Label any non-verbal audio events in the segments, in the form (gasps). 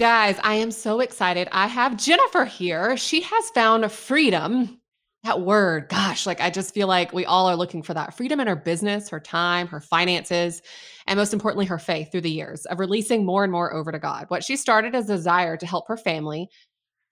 Guys, I am so excited. I have Jennifer here. She has found freedom. That word, gosh, like I just feel like we all are looking for that freedom in her business, her time, her finances, and most importantly, her faith through the years of releasing more and more over to God. What she started as a desire to help her family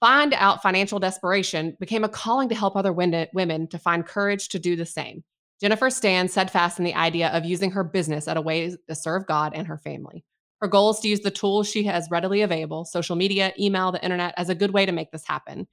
find out financial desperation became a calling to help other women to find courage to do the same. Jennifer stands steadfast in the idea of using her business as a way to serve God and her family. Her goal is to use the tools she has readily available, social media, email, the internet, as a good way to make this happen.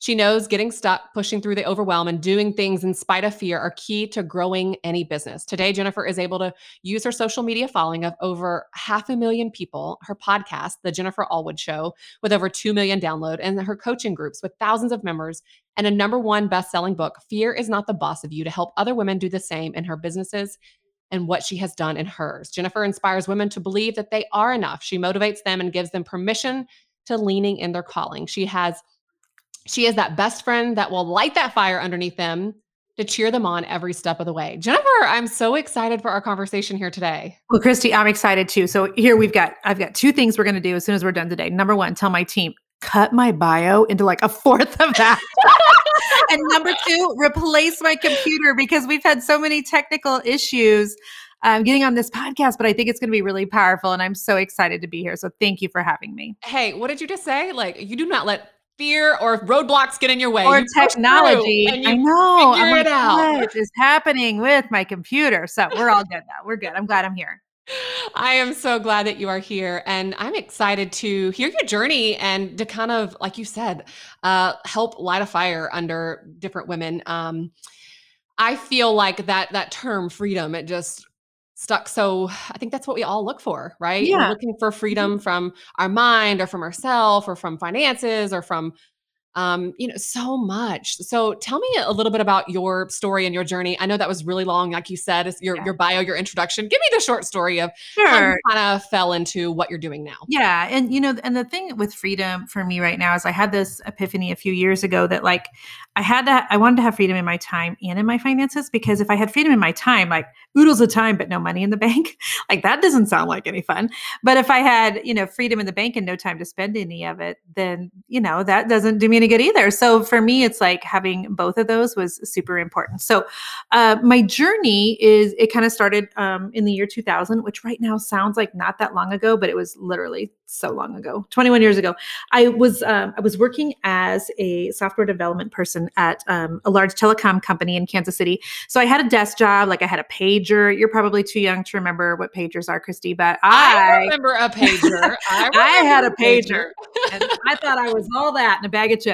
She knows getting stuck, pushing through the overwhelm, and doing things in spite of fear are key to growing any business. Today, Jennifer is able to use her social media following of over half a million people, her podcast, The Jennifer Allwood Show, with over 2 million download, and her coaching groups with thousands of members, and a number one best-selling book, Fear is Not the Boss of You, to help other women do the same in her businesses and what she has done in hers. Jennifer inspires women to believe that they are enough. She motivates them and gives them permission to leaning in their calling. She has she is that best friend that will light that fire underneath them to cheer them on every step of the way. Jennifer, I'm so excited for our conversation here today. Well, Kristy, I'm excited too. So here we've got I've got two things we're going to do as soon as we're done today. Number 1, tell my team cut my bio into like a fourth of that. (laughs) and number two, replace my computer because we've had so many technical issues um, getting on this podcast, but I think it's going to be really powerful. And I'm so excited to be here. So thank you for having me. Hey, what did you just say? Like, you do not let fear or roadblocks get in your way. Or you technology. I know. Figure I'm it out. What is happening with my computer? So we're all good now. We're good. I'm glad I'm here. I am so glad that you are here. And I'm excited to hear your journey and to kind of, like you said, uh, help light a fire under different women. Um, I feel like that that term freedom, it just stuck. So I think that's what we all look for, right? Yeah. We're looking for freedom from our mind or from ourselves or from finances or from um, you know, so much. So tell me a little bit about your story and your journey. I know that was really long, like you said, your Yeah. your bio, your introduction. Give me the short story of how Sure. you kind of fell into what you're doing now. Yeah. And, you know, and the thing with freedom for me right now is I had this epiphany a few years ago that like I had to, I wanted to have freedom in my time and in my finances because if I had freedom in my time, like oodles of time, but no money in the (laughs) bank, like that doesn't sound like any fun. But if I had, you know, freedom in the bank and no time to spend any of it, then, you know, that doesn't do me any good either. So for me, it's like having both of those was super important. So uh, my journey is, it kind of started um, in the year 2000, which right now sounds like not that long ago, but it was literally so long ago 21 years ago i was um, i was working as a software development person at um, a large telecom company in kansas city so i had a desk job like i had a pager you're probably too young to remember what pagers are Kristy but I i remember a pager. I, (laughs) I had a pager. and I thought I was all that in a bag of chips.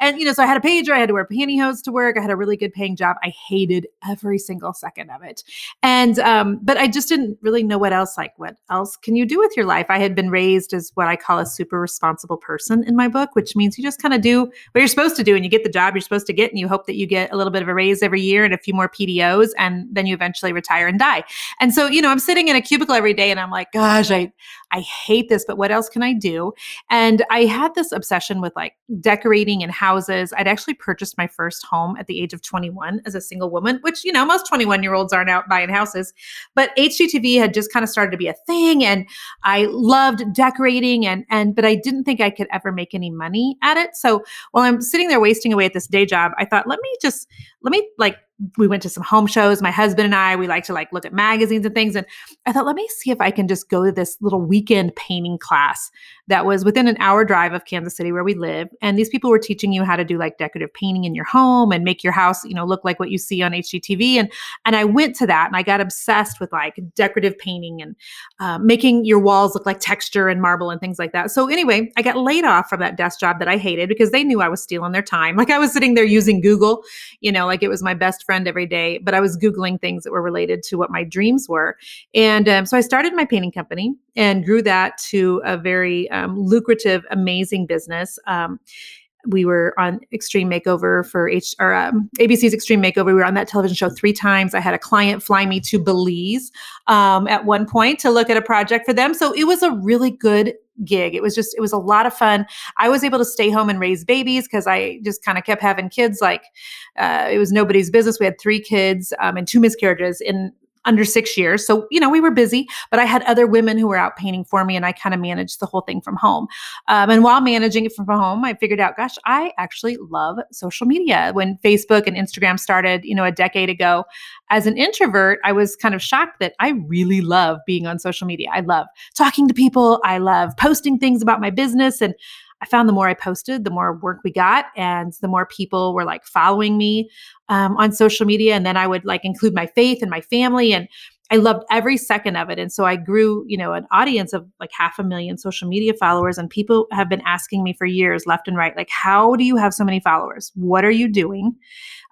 And you know, so I had a pager. I had to wear pantyhose to work. I had a really good paying job. I hated every single second of it. And um, but I just didn't really know what else. Like, what else can you do with your life? I had been raised as what I call a super responsible person in my book, which means you just kind of do what you're supposed to do, and you get the job you're supposed to get, and you hope that you get a little bit of a raise every year and a few more PTOs, and then you eventually retire and die. And so, you know, I'm sitting in a cubicle every day, and I'm like, gosh, I I hate this, but what else can I do? And I had this obsession with like decorating in houses. I'd actually purchased my first home at the age of 21 as a single woman, which, you know, most 21 year olds aren't out buying houses. But HGTV had just kind of started to be a thing. And I loved decorating and, and, but I didn't think I could ever make any money at it. So while I'm sitting there wasting away at this day job, I thought, let me just, let me like, we went to some home shows. My husband and I, we like to like look at magazines and things. And I thought, let me see if I can just go to this little weekend painting class that was within an hour drive of Kansas City where we live. And these people were teaching you how to do like decorative painting in your home and make your house, you know, look like what you see on HGTV. And and I went to that and I got obsessed with like decorative painting and uh, making your walls look like texture and marble and things like that. So anyway, I got laid off from that desk job that I hated because they knew I was stealing their time. (laughs) Like I was sitting there using Google, you know, like it was my best friend every day, but I was Googling things that were related to what my dreams were. And um, so I started my painting company and grew that to a very um, lucrative, amazing business. Um, we were on Extreme Makeover for H or um, ABC's Extreme Makeover. We were on that television show three times. I had a client fly me to Belize um, at one point to look at a project for them. So it was a really good gig. It was just, it was a lot of fun. I was able to stay home and raise babies because I just kind of kept having kids. Like uh, it was nobody's business. We had three kids um, and two miscarriages in under six years. So, you know, we were busy, but I had other women who were out painting for me and I kind of managed the whole thing from home. Um, and while managing it from home, I figured out, gosh, I actually love social media. When Facebook and Instagram started, you know, a decade ago, as an introvert, I was kind of shocked that I really love being on social media. I love talking to people, I love posting things about my business. And I found the more I posted, the more work we got, and the more people were like following me um, on social media. And then I would like include my faith and my family. And I loved every second of it. And so I grew, you know, an audience of like half a million social media followers. And people have been asking me for years, left and right, like, how do you have so many followers? What are you doing?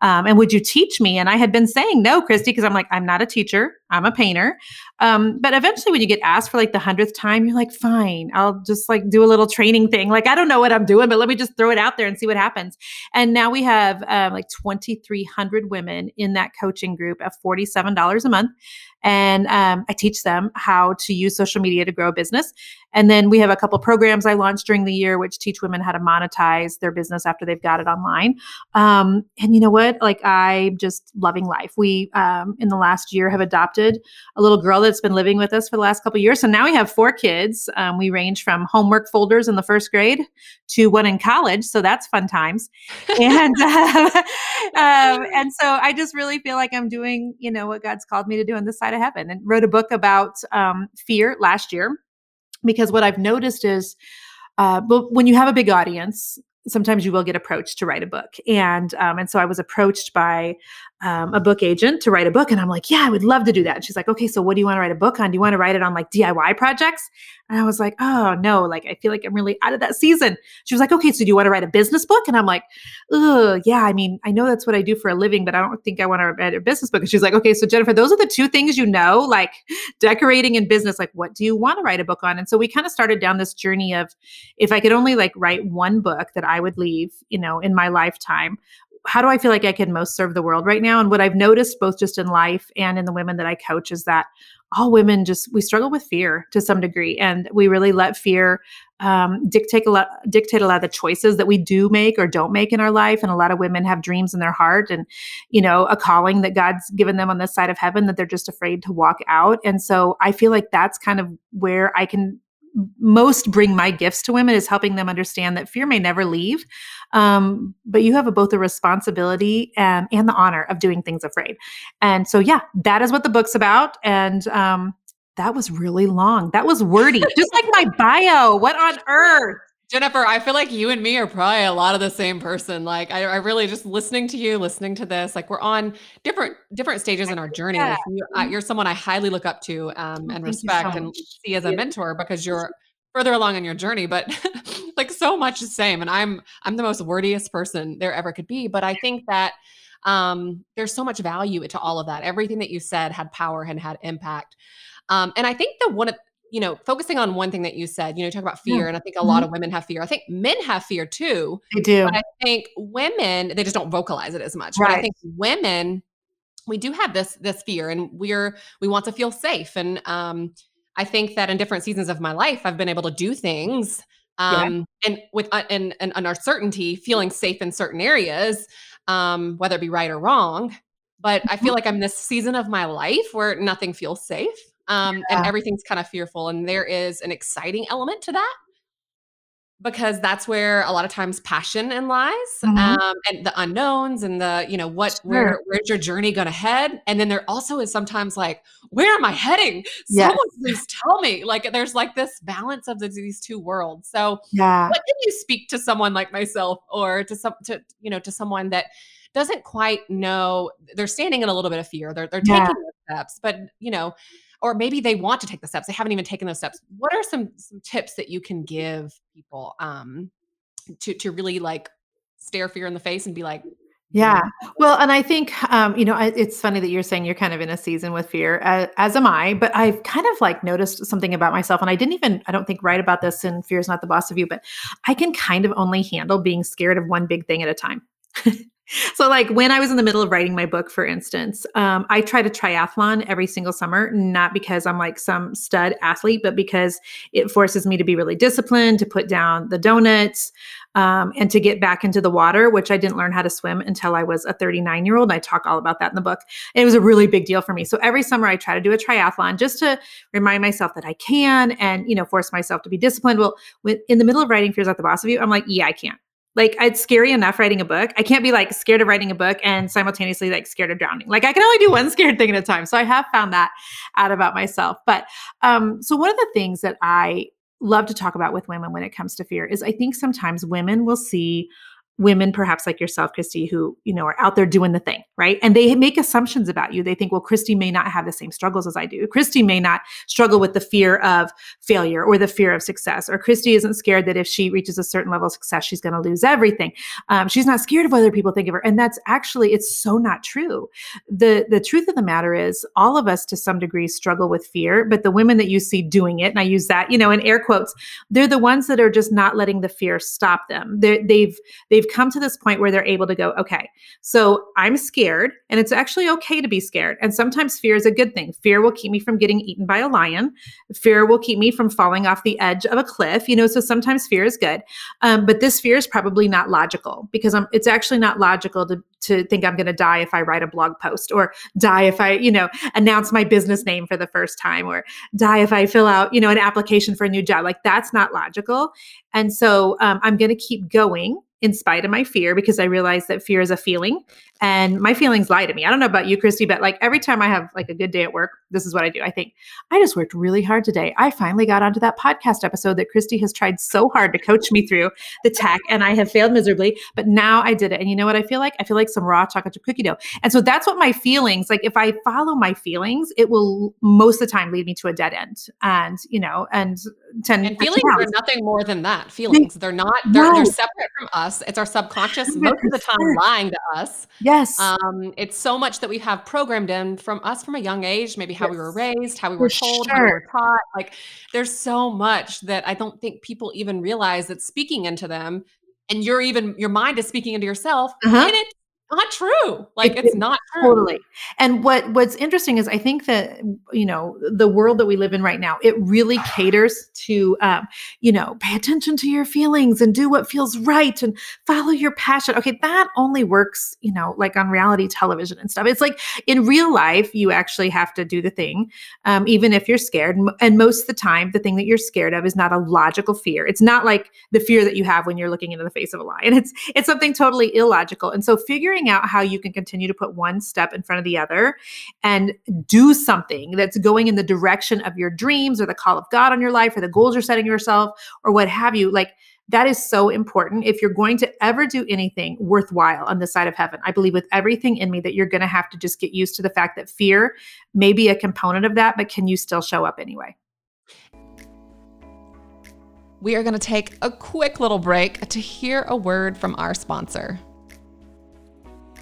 Um, and would you teach me? And I had been saying no, Kristy, because I'm like, I'm not a teacher, I'm a painter. Um, but eventually, when you get asked for like the hundredth time, you're like, fine, I'll just like do a little training thing. Like, I don't know what I'm doing, but let me just throw it out there and see what happens. And now we have um, like 2,300 women in that coaching group at $47 a month. And um, I teach them how to use social media to grow a business. And then we have a couple programs I launched during the year, which teach women how to monetize their business after they've got it online. Um, and you know what? Like I'm just loving life. We um, in the last year have adopted a little girl that's been living with us for the last couple years. So now we have four kids. Um, we range from homework folders in the first grade to one in college. So that's fun times. (laughs) And uh, (laughs) and so I just really feel like I'm doing you know what God's called me to do on this side of heaven. And wrote a book about um, fear last year because what I've noticed is, uh, but when you have a big audience, sometimes you will get approached to write a book, and um, and so I was approached by um, a book agent to write a book. And I'm like, yeah, I would love to do that. And she's like, okay, so what do you want to write a book on? Do you want to write it on like DIY projects? And I was like, oh no, like I feel like I'm really out of that season. She was like, okay, so do you want to write a business book? And I'm like, oh yeah, I mean, I know that's what I do for a living, but I don't think I want to write a business book. And she's like, okay, so Jennifer, those are the two things you know, like decorating and business. Like, what do you want to write a book on? And so we kind of started down this journey of if I could only like write one book that I would leave, you know, in my lifetime, how do I feel like I can most serve the world right now? And what I've noticed both just in life and in the women that I coach is that all women just we struggle with fear to some degree, and we really let fear um, dictate a lot dictate a lot of the choices that we do make or don't make in our life. And a lot of women have dreams in their heart, and you know a calling that God's given them on this side of heaven that they're just afraid to walk out. And so I feel like that's kind of where I can most bring my gifts to women is helping them understand that fear may never leave um, but you have a, both a responsibility and, and the honor of doing things afraid. And so yeah that is what the book's about and um, that was really long. That was wordy just like my bio. What on earth Jennifer, I feel like you and me are probably a lot of the same person. Like I, I really just listening to you, listening to this, like we're on different different stages in our journey. Yeah. You, are uh, someone I highly look up to um, and respect so and see as a mentor because you're further along in your journey. But (laughs) like so much the same, and I'm I'm the most wordiest person there ever could be. But I think that um, there's so much value to all of that. Everything that you said had power and had impact. Um, and I think the one of you know, focusing on one thing that you said, you know, you talk about fear, yeah. and I think a mm-hmm. lot of women have fear. I think men have fear too. They do. But I think women, they just don't vocalize it as much. Right. But I think women, we do have this this fear, and we're we want to feel safe. And um, I think that in different seasons of my life, I've been able to do things, um, yeah. and with uh, and, and uncertainty, feeling safe in certain areas, um, whether it be right or wrong. But I feel mm-hmm. like I'm this season of my life where nothing feels safe um, yeah. and everything's kind of fearful. And there is an exciting element to that because that's where a lot of times passion and lies mm-hmm. um, and the unknowns and the you know what sure. where where's your journey going to head and then there also is sometimes like where am i heading yes. someone please tell me like there's like this balance of the, these two worlds so yeah what can you speak to someone like myself or to some to you know to someone that doesn't quite know they're standing in a little bit of fear they're, they're taking yeah. steps but you know or maybe they want to take the steps they haven't even taken those steps what are some some tips that you can give people um to to really like stare fear in the face and be like yeah. Well, and I think, um, you know, I, it's funny that you're saying you're kind of in a season with fear, uh, as am I, but I've kind of like noticed something about myself. And I didn't even, I don't think, write about this in Fear is Not the Boss of You, but I can kind of only handle being scared of one big thing at a time. (laughs) So, like when I was in the middle of writing my book, for instance, um, I tried a triathlon every single summer, not because I'm like some stud athlete, but because it forces me to be really disciplined, to put down the donuts, um, and to get back into the water, which I didn't learn how to swim until I was a 39 year old. And I talk all about that in the book. It was a really big deal for me. So every summer I try to do a triathlon just to remind myself that I can and, you know, force myself to be disciplined. Well, in the middle of writing Fears Not the Boss of You, I'm like, yeah, I can't. Like it's scary enough writing a book. I can't be like scared of writing a book and simultaneously like scared of drowning. Like I can only do one (laughs) scared thing at a time. So I have found that out about myself. But um, so one of the things that I love to talk about with women when it comes to fear is I think sometimes women will see women perhaps like yourself Kristy who you know are out there doing the thing right? And they make assumptions about you. They think well Kristy may not have the same struggles as i do. Kristy may not struggle with the fear of failure or the fear of success. Or Kristy isn't scared that if she reaches a certain level of success she's going to lose everything. Um, she's not scared of what other people think of her. And that's actually it's so not true. The the truth of the matter is all of us to some degree struggle with fear but the women that you see doing it and i use that you know in air quotes they're the ones that are just not letting the fear stop them. They're, they've they've they've come to this point where they're able to go, okay, so I'm scared, and it's actually okay to be scared. And sometimes fear is a good thing. Fear will keep me from getting eaten by a lion. Fear will keep me from falling off the edge of a cliff. You know, so sometimes fear is good. Um, but this fear is probably not logical because I'm, it's actually not logical to to think I'm going to die if I write a blog post or die if I, you know, announce my business name for the first time or die if I fill out, you know, an application for a new job. Like that's not logical. And so um, I'm going to keep going in spite of my fear because I realize that fear is a feeling and my feelings lie to me. I don't know about you, Kristy, but like every time I have like a good day at work, this is what I do. I think I just worked really hard today. I finally got onto that podcast episode that Kristy has tried so hard to coach me through the tech and I have failed miserably, but now I did it. And you know what I feel like? I feel like some raw chocolate chip cookie dough. And so that's what my feelings, like if I follow my feelings, it will most of the time lead me to a dead end. And, you know, and 10 and feelings are nothing more than that. Feelings. They're not, they're, they're separate from us. It's our subconscious most of the time lying to us. Yes. Um, it's so much that we have programmed in from us from a young age, maybe how yes. we were raised, how we were For told, sure. how we were taught. Like there's so much that I don't think people even realize that speaking into them and you're even your mind is speaking into yourself uh-huh. and it not true. Like it's not true. Totally. And what what's interesting is I think that you know the world that we live in right now it really caters to um, you know pay attention to your feelings and do what feels right and follow your passion. Okay, that only works you know like on reality television and stuff. It's like in real life you actually have to do the thing, um, even if you're scared. And most of the time, the thing that you're scared of is not a logical fear. It's not like the fear that you have when you're looking into the face of a lion. (laughs) It's it's something totally illogical. And so figuring figuring out how you can continue to put one step in front of the other and do something that's going in the direction of your dreams or the call of God on your life or the goals you're setting yourself or what have you. Like, that is so important. If you're going to ever do anything worthwhile on the side of heaven, I believe with everything in me that you're going to have to just get used to the fact that fear may be a component of that, but can you still show up anyway? We are going to take a quick little break to hear a word from our sponsor.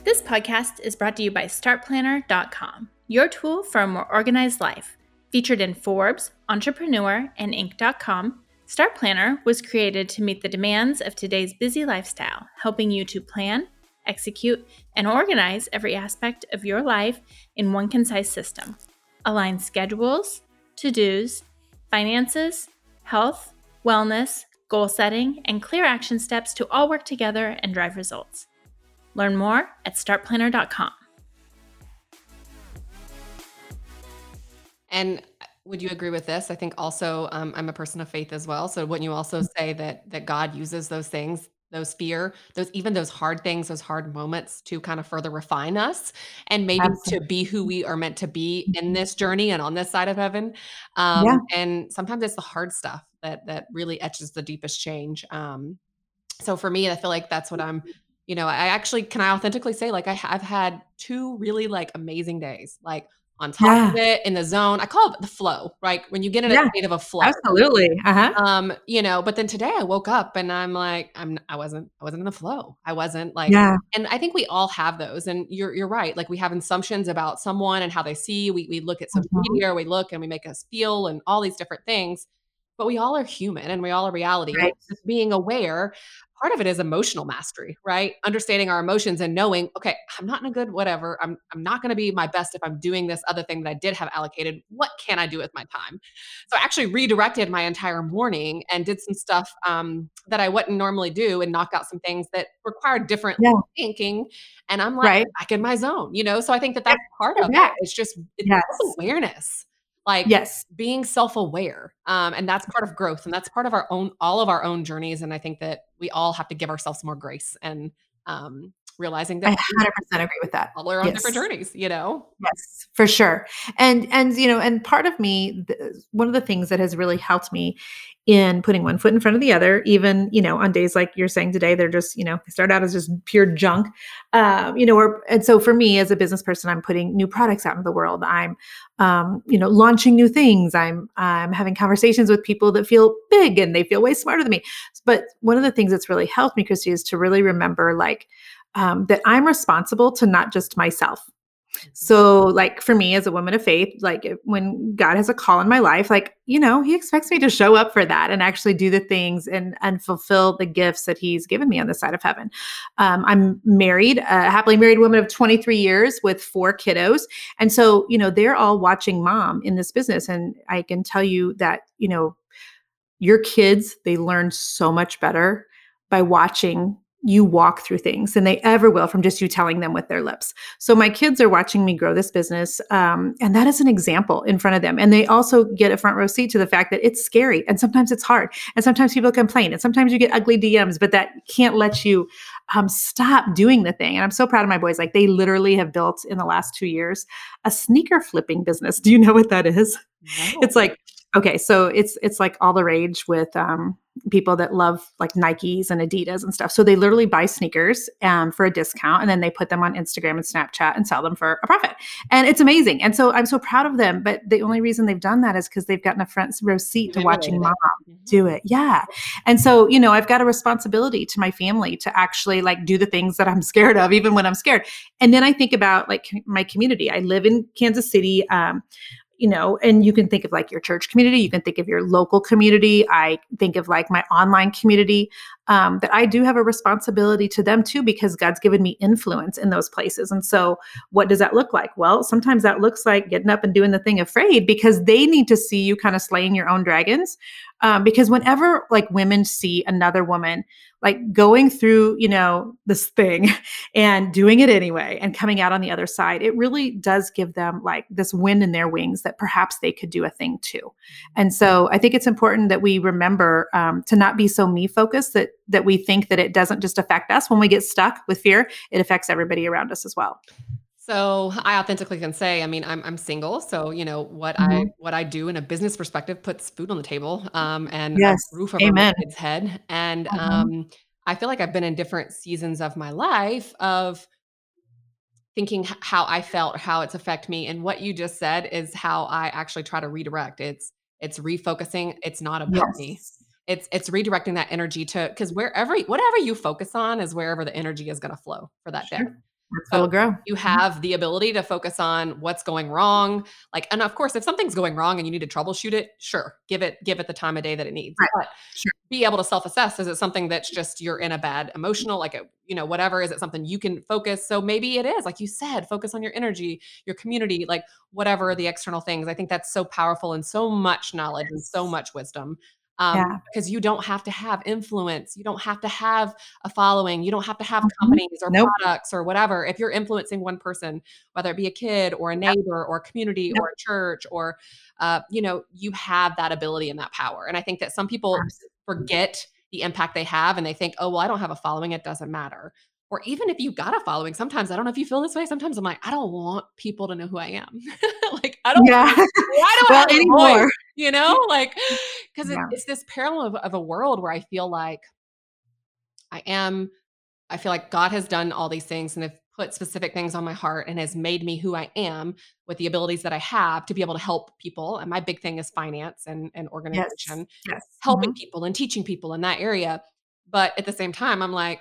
This podcast is brought to you by StartPlanner.com, your tool for a more organized life. Featured in Forbes, Entrepreneur, and Inc.com, Start Planner was created to meet the demands of today's busy lifestyle, helping you to plan, execute, and organize every aspect of your life in one concise system. Align schedules, to dos, finances, health, wellness, goal setting, and clear action steps to all work together and drive results. Learn more at startplanner.com. And would you agree with this? I think also um, I'm a person of faith as well. So wouldn't you also say that that God uses those things, those fear, those even those hard things, those hard moments to kind of further refine us and maybe Absolutely. to be who we are meant to be in this journey and on this side of heaven. Um, yeah. And sometimes it's the hard stuff that that really etches the deepest change. Um, so for me, I feel like that's what I'm you know, I actually can I authentically say like I have had two really like amazing days, like on top yeah. of it in the zone. I call it the flow, right? When you get in yeah, a state of a flow. Absolutely. Uh-huh. Um, you know, but then today I woke up and I'm like, I'm I wasn't I wasn't in the flow. I wasn't like yeah. and I think we all have those. And you're you're right. Like we have assumptions about someone and how they see. We we look at social mm-hmm. media, we look and we make us feel and all these different things. But we all are human and we all are reality. Right. Just being aware part of it is emotional mastery, right? Understanding our emotions and knowing, okay, I'm not in a good whatever. I'm I'm not going to be my best if I'm doing this other thing that I did have allocated. What can I do with my time? So I actually redirected my entire morning and did some stuff um, that I wouldn't normally do and knock out some things that required different Yeah. thinking. And I'm like Right. back in my zone, you know. So I think that that's part You're of it. It's just it's Yes. awareness. Like Yes. being self-aware um, and that's part of growth and that's part of our own all of our own journeys and i think that we all have to give ourselves more grace and um, realizing that we 100% agree with that. all are on different journeys you know Yes, for sure. And and you know, and part of me, one of the things that has really helped me in putting one foot in front of the other, even you know, on days like you're saying today, they're just you know, they start out as just pure junk, um, you know, or and so for me as a business person, I'm putting new products out into the world. I'm, um, you know, launching new things. I'm I'm having conversations with people that feel big and they feel way smarter than me. But one of the things that's really helped me, Kristy, is to really remember like um, that I'm responsible to not just myself. So, like for me as a woman of faith, like when God has a call in my life, like you know, He expects me to show up for that and actually do the things and and fulfill the gifts that He's given me on the side of heaven. Um, I'm married, a happily married woman of 23 years with four kiddos, and so you know they're all watching mom in this business, and I can tell you that you know your kids they learn so much better by watching you walk through things than they ever will from just you telling them with their lips. So my kids are watching me grow this business, um, and that is an example in front of them. And they also get a front row seat to the fact that it's scary, and sometimes it's hard, and sometimes people complain, and sometimes you get ugly DMs, but that can't let you um, stop doing the thing. And I'm so proud of my boys. Like they literally have built in the last two years a sneaker flipping business. Do you know what that is? It's like okay, so it's it's like all the rage with um, people that love like Nikes and Adidas and stuff. So they literally buy sneakers um, for a discount and then they put them on Instagram and Snapchat and sell them for a profit. And it's amazing. And so I'm so proud of them. But the only reason they've done that is because they've gotten a front row seat to watching mom it. do it. Yeah. And so, you know, I've got a responsibility to my family to actually like do the things that I'm (laughs) scared of, even when I'm scared. And then I think about like my community. I live in Kansas City. Um, you know, and you can think of like your church community, you can think of your local community. I think of like my online community, um, that I do have a responsibility to them too, because God's given me influence in those places. And so, what does that look like? Well, sometimes that looks like getting up and doing the thing afraid because they need to see you kind of slaying your own dragons. Um, because whenever like women see another woman like going through, you know, this thing (laughs) and doing it anyway and coming out on the other side, it really does give them like this wind in their wings that perhaps they could do a thing too. And so I think it's important that we remember um, to not be so me focused that that we think that it doesn't just affect us when we get stuck with fear; it affects everybody around us as well. So I authentically can say, I mean, I'm I'm single, so you know what I Mhm. what I do in a business perspective puts food on the table, um, and Yes, a roof over my amen. kid's head. And Mhm. um, I feel like I've been in different seasons of my life of thinking how I felt, how it's affect me, and what you just said is how I actually try to redirect. It's it's refocusing. It's not about me. It's it's redirecting that energy to because wherever whatever you focus on is wherever the energy is going to flow for that day. sure. That's So grow. you Mhm. have the ability to focus on what's going wrong. Like, and of course, if something's going wrong and you need to troubleshoot it, sure, give it give it the time of day that it needs. Right. But Sure. be able to self-assess. Is it something that's just you're in a bad emotional, like a, you know, whatever? Is it something you can focus? So maybe it is, like you said, focus on your energy, your community, like whatever the external things. I think that's so powerful and so much knowledge and so much wisdom. Um, Yeah. because you don't have to have influence. You don't have to have a following. You don't have to have Mhm. companies or Nope. products or whatever. If you're influencing one person, whether it be a kid or a Yep. neighbor or a community Yep. or a church or, uh, you know, you have that ability and that power. And I think that some people Absolutely. forget the impact they have and they think, oh, well, I don't have a following. It doesn't matter. Or even if you've got a following, sometimes I don't know if you feel this way. Sometimes I'm like, I don't want people to know who I am. (laughs) like, I don't, Yeah. (laughs) why (laughs) do I well, have a voice? anymore. You know, like, because Yeah. it's this parallel of, of a world where I feel like I am I feel like God has done all these things and have put specific things on my heart and has made me who I am with the abilities that I have to be able to help people. And my big thing is finance and, and organization, Yes. helping Mhm. people and teaching people in that area. But at the same time, I'm like,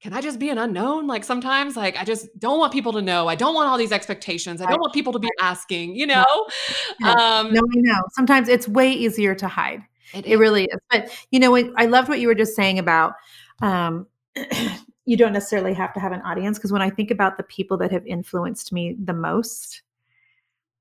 can I just be an unknown? Like sometimes, like I just don't want people to know. I don't want all these expectations. I don't want people to be asking, you know? Yes. Um, No, I know. Sometimes it's way easier to hide. It, it really is. But you know, I loved what you were just saying about um, (clears throat) you don't necessarily have to have an audience because when I think about the people that have influenced me the most,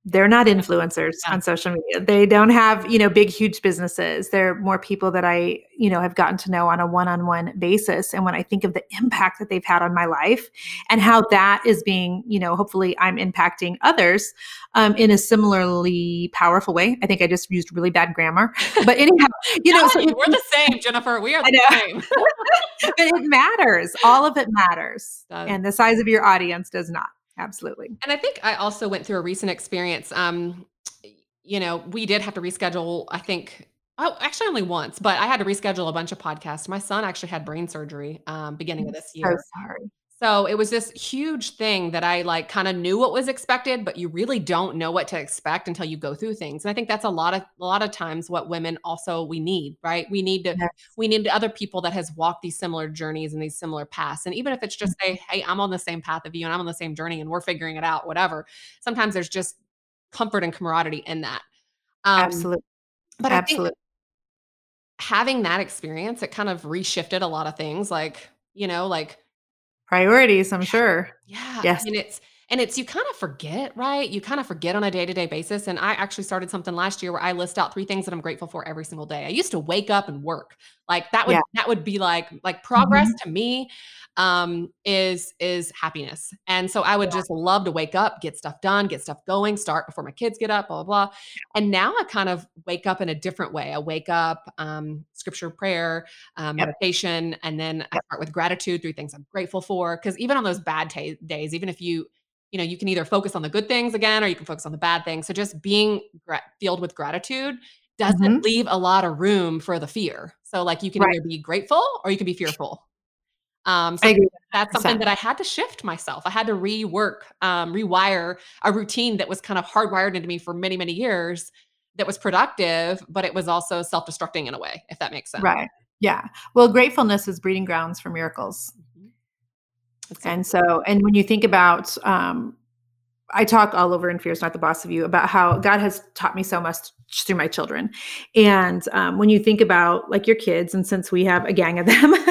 they're not influencers yeah. on social media. They don't have, you know, big, huge businesses. They're more people that I, you know, have gotten to know on a one on one basis. And when I think of the impact that they've had on my life and how that is being, you know, hopefully I'm impacting others um, in a similarly powerful way. I think I just used really bad grammar. (laughs) But anyhow, you know, so we're the same, Jennifer. We are the same. (laughs) but it matters. All of it matters. And the size of your audience does not absolutely. And I think I also went through a recent experience. Um, you know, we did have to reschedule, I think, oh, actually only once, but I had to reschedule a bunch of podcasts. My son actually had brain surgery um, beginning of this year. So sorry. So it was this huge thing that I like kind of knew what was expected, but you really don't know what to expect until you go through things. And I think that's a lot of a lot of times what women also we need, right? We need to yes. we need other people that has walked these similar journeys and these similar paths. And even if it's just mm-hmm. say, hey, I'm on the same path of you and I'm on the same journey and we're figuring it out, whatever. Sometimes there's just comfort and camaraderie in that. Um, Absolutely. But Absolutely. having that experience, it kind of reshifted a lot of things. Like, you know, like Priorities, I'm sure. Yeah. Yes. And it's and it's you kind of forget, right? You kind of forget on a day-to-day basis. And I actually started something last year where I list out three things that I'm grateful for every single day. I used to wake up and work. Like that would yeah. that would be like like progress mm-hmm. to me um is is happiness. And so I would yeah. just love to wake up, get stuff done, get stuff going, start before my kids get up, blah blah blah. And now I kind of wake up in a different way. I wake up um scripture prayer, um, yep. meditation, and then I start with gratitude, three things I'm grateful for cuz even on those bad t- days, even if you you know, you can either focus on the good things again or you can focus on the bad things. So just being gra- filled with gratitude doesn't mm-hmm. leave a lot of room for the fear. So like you can right. either be grateful or you can be fearful. Um, so that's something that I had to shift myself. I had to rework, um, rewire a routine that was kind of hardwired into me for many, many years that was productive, but it was also self-destructing in a way, if that makes sense. Right. Yeah. Well, gratefulness is breeding grounds for miracles. And so, and when you think about, um, I talk all over in Fear is Not the Boss of You about how God has taught me so much through my children. And um, when you think about like your kids, and since we have a gang of (laughs) them, um,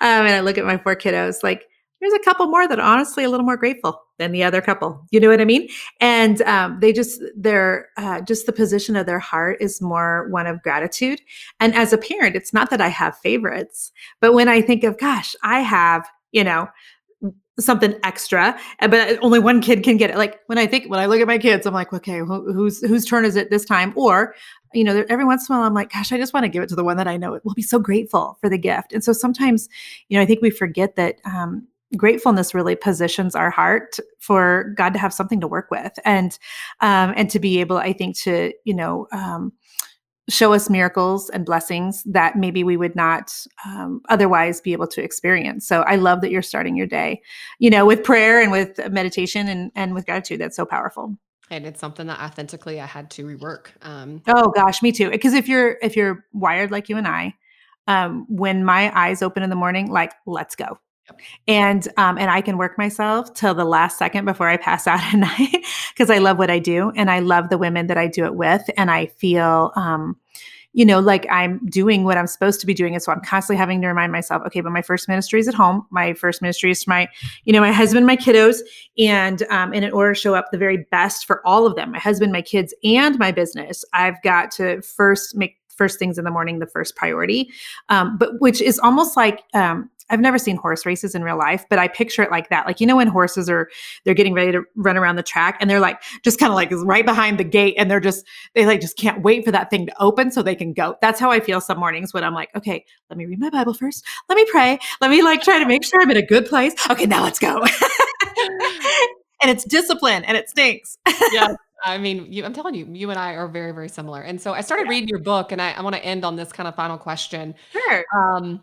and I look at my four kiddos, like there's a couple more that honestly a little more grateful than the other couple. You know what I mean? And um, they just, they're uh, just the position of their heart is more one of gratitude. And as a parent, it's not that I have favorites, but when I think of, gosh, I have, you know, something extra uh, but only one kid can get it. Like when i think when i look at my kids i'm like okay who, whose whose turn is it this time? Or you know every once in a while i'm like gosh i just want to give it to the one that i know it will be so grateful for the gift. And so sometimes you know i think we forget that um, gratefulness really positions our heart for god to have something to work with. And um, and to be able i think to you know um, show us miracles and blessings that maybe we would not um, otherwise be able to experience. So I love that you're starting your day, you know, with prayer and with meditation and, and with gratitude. That's so powerful. And it's something that authentically I had to rework. Um, oh gosh, me too. Because if you're if you're wired like you and I, um, when my eyes open in the morning, like let's go. And um, and I can work myself till the last second before I pass (laughs) out at night because I love what I do and I love the women that I do it with and I feel um, you know like I'm doing what I'm supposed to be doing and so I'm constantly having to remind myself okay but my first ministry is at home. My first ministry is to my you know my husband my kiddos and um, and in order to show up the very best for all of them my husband my kids and my business I've got to first make first things in the morning the first priority. Um, but which is almost like um, I've never seen horse races in real life, but I picture it like that. Like, you know, when horses are, they're getting ready to run around the track and they're like, just kind of like right behind the gate and they're just, they like just can't wait for that thing to open so they can go. That's how I feel some mornings when I'm like, okay, let me read my Bible first. Let me pray. Let me like try to make sure I'm in a good place. Okay, now let's go. (laughs) and it's discipline and it stinks. yeah. (laughs) I mean, you, I'm telling you, you and I are very, very similar. And so I started yeah. reading your book, and I, I want to end on this kind of final question. Sure. Um,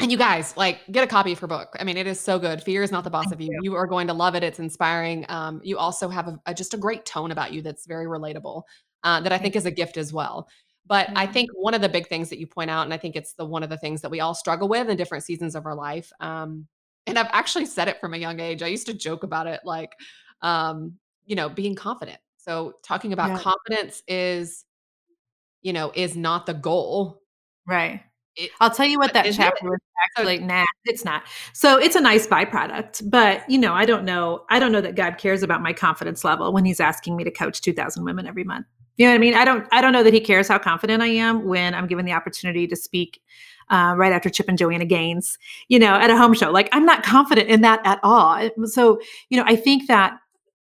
and you guys, like, get a copy of her book. I mean, it is so good. Fear is not the boss Thank of you. you. You are going to love it. It's inspiring. Um, you also have a, a, just a great tone about you that's very relatable. Uh, that I think is a gift as well. But I think one of the big things that you point out, and I think it's the one of the things that we all struggle with in different seasons of our life. Um, and I've actually said it from a young age. I used to joke about it, like, um, you know, being confident. So talking about yeah. confidence is you know, is not the goal. Right. It I'll tell you what that that isn't it? chapter was So actually nah, it's not. So it's a nice byproduct, but you know, I don't know. I don't know that God cares about my confidence level when he's asking me to coach 2000 women every month. You know what I mean? I don't I don't know that he cares how confident I am when I'm given the opportunity to speak uh, right after Chip and Joanna Gaines, you know, at a home show. Like I'm not confident in that at all. So, you know, I think that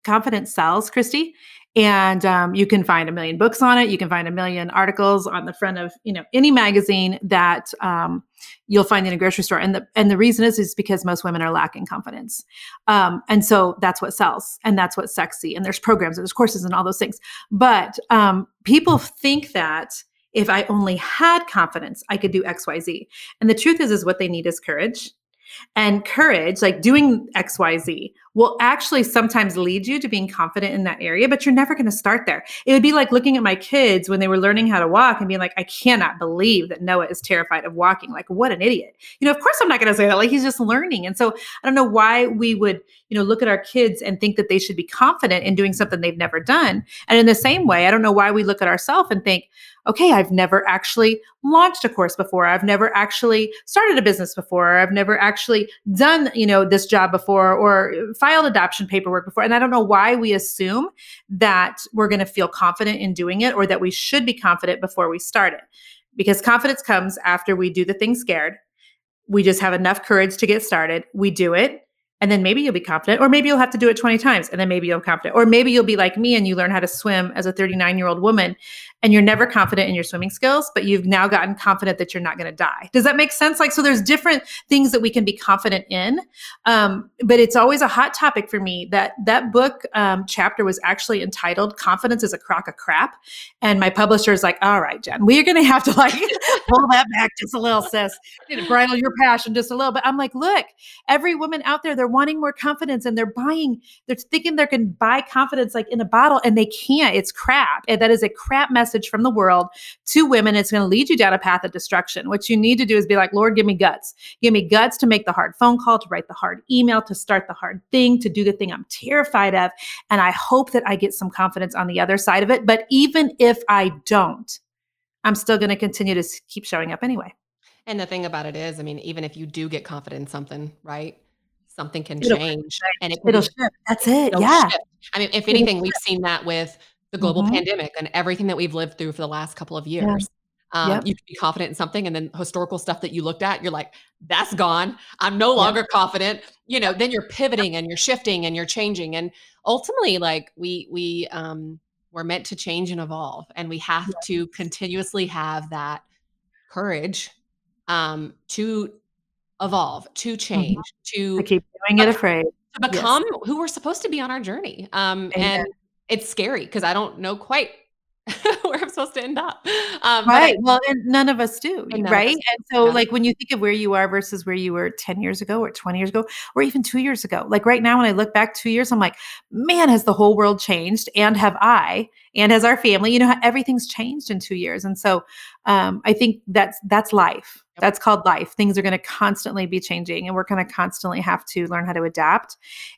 confidence sells, Kristy. And um, you can find a million books on it. You can find a million articles on the front of you know any magazine that um, you'll find in a grocery store. And the and the reason is is because most women are lacking confidence, um, and so that's what sells, and that's what's sexy. And there's programs, and there's courses, and all those things. But um, people think that if I only had confidence, I could do X, Y, Z. And the truth is, is what they need is courage and courage, like doing XYZ, will actually sometimes lead you to being confident in that area, but you're never going to start there. It would be like looking at my kids when they were learning how to walk and being like, I cannot believe that Noah is terrified of walking. Like, what an idiot. You know, of course I'm not going to say that. Like, he's just learning. And so I don't know why we would, you know, look at our kids and think that they should be confident in doing something they've never done. And in the same way, I don't know why we look at ourselves and think, okay, I've never actually launched a course before. I've never actually started a business before. I've never actually done, you know, this job before or filed adoption paperwork before. And I don't know why we assume that we're going to feel confident in doing it or that we should be confident before we start it. Because confidence comes after we do the thing scared. We just have enough courage to get started. We do it and then maybe you'll be confident or maybe you'll have to do it 20 times and then maybe you'll be confident or maybe you'll be like me and you learn how to swim as a 39 year old woman and you're never confident in your swimming skills but you've now gotten confident that you're not going to die. Does that make sense? Like so there's different things that we can be confident in um, but it's always a hot topic for me that that book um, chapter was actually entitled confidence is a crock of crap and my publisher is like all right jen we're going to have to like (laughs) pull that back just a little sis. You bridle your passion just a little But i'm like look every woman out there they're wanting more confidence and they're buying they're thinking they can buy confidence like in a bottle and they can't. It's crap. And that is a crap message from the world to women it's going to lead you down a path of destruction. What you need to do is be like lord give me guts. Give me guts to make the hard phone call to write the hard email to start the hard thing to do the thing i'm terrified of and i hope that i get some confidence on the other side of it. But even if i don't i'm still going to continue to keep showing up anyway. And the thing about it is, I mean, even if you do get confident in something, right? Something can It'll change and it be shift. That's it yeah. shift. I mean, if anything, we've seen that with the global Mhm. pandemic and everything that we've lived through for the last couple of Yeah. years. Um, Yep. you can be confident in something, and then historical stuff that you looked at, you're like, "That's gone. I'm no Yep. longer confident." You know, then you're pivoting and you're shifting and you're changing, and ultimately, like we we um, we're meant to change and evolve, and we have Yeah. to continuously have that courage um, to evolve, to Mhm. change, to to keep doing it afraid to yes become who we're supposed to be on our journey. Um, Amen. and it's scary because I don't know quite (laughs) where I'm supposed to end up. Um, Right. I, Well, and none of us do, right? us, And so, yeah, like, when you think of where you are versus where you were 10 years ago or 20 years ago or even two years ago, like right now, when I look back two years, I'm like, man, has the whole world changed? And have I? And has our family? You know, everything's changed in two years. And so, um, I think that's that's life. That's called life. Things are going to constantly be changing, and we're going to constantly have to learn how to adapt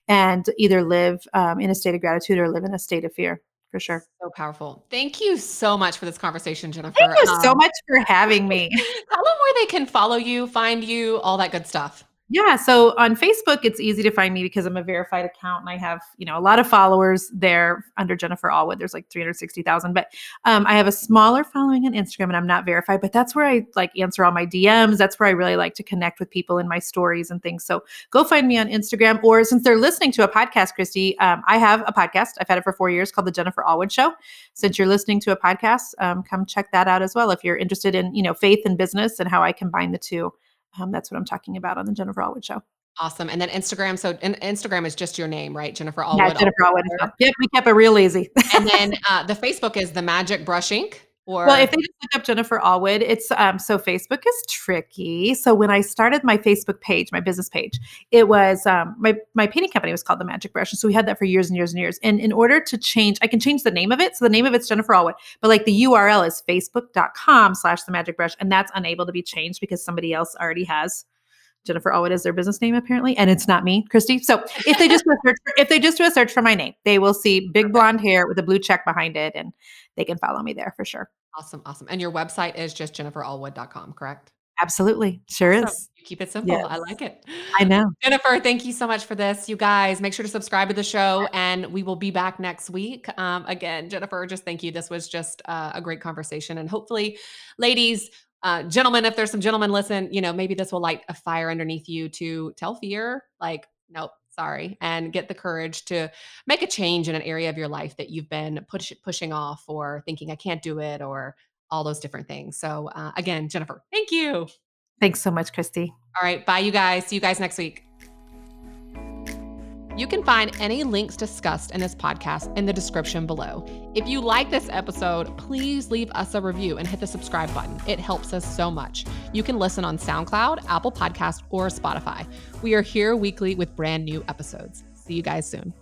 and either live um, in a state of gratitude or live in a state of fear, for sure. so powerful. Thank you so much for this conversation, Jennifer. Thank you so Um, much for having me. tell them where they can follow you, find you, all that good stuff. Yeah, so on Facebook, it's easy to find me because I'm a verified account and I have, you know, a lot of followers there under Jennifer Allwood. There's like 360,000, but um, I have a smaller following on Instagram and I'm not verified, but that's where I like answer all my DMs. That's where I really like to connect with people in my stories and things. So go find me on Instagram or since they're listening to a podcast, Kristy, um, I have a podcast. I've had it for four years called The Jennifer Allwood Show. Since you're listening to a podcast, um, come check that out as well. If you're interested in, you know, faith and business and how I combine the two. Um, that's what I'm talking about on the Jennifer Allwood Show. Awesome. And then Instagram. So Instagram is just your name, right? Jennifer Allwood. all Jennifer Allwood. Yep, we kept it real easy. And then (laughs) uh, the Facebook is the Magic Brush Ink. Or well, if they just look up Jennifer Allwood, it's um so Facebook is tricky. So when I started my Facebook page, my business page, it was um my my painting company was called the Magic Brush. And so we had that for years and years and years. And in order to change, I can change the name of it. So the name of it's Jennifer Allwood, but like the URL is facebook.com slash the magic brush. And that's unable to be changed because somebody else already has Jennifer Allwood is their business name apparently, and it's not me, Kristy. So if they just do a search, for, if they just do a search for my name, they will see big blonde hair with a blue check behind it, and they can follow me there for sure. Awesome. Awesome. And your website is just jenniferallwood.com, correct? Absolutely. Sure Awesome. is. You keep it simple. Yes. I like it. I know. (gasps) Jennifer, thank you so much for this. You guys, make sure to subscribe to the show and we will be back next week. Um, again, Jennifer, just thank you. This was just uh, a great conversation. And hopefully, ladies, uh, gentlemen, if there's some gentlemen listen, you know, maybe this will light a fire underneath you to tell fear, like, nope, sorry, and get the courage to make a change in an area of your life that you've been push, pushing off or thinking I can't do it or all those different things. So, uh, again, Jennifer, thank you. Thanks so much, Kristy. All right. Bye, you guys. See you guys next week. You can find any links discussed in this podcast in the description below. If you like this episode, please leave us a review and hit the subscribe button. It helps us so much. You can listen on SoundCloud, Apple Podcast, or Spotify. We are here weekly with brand new episodes. See you guys soon.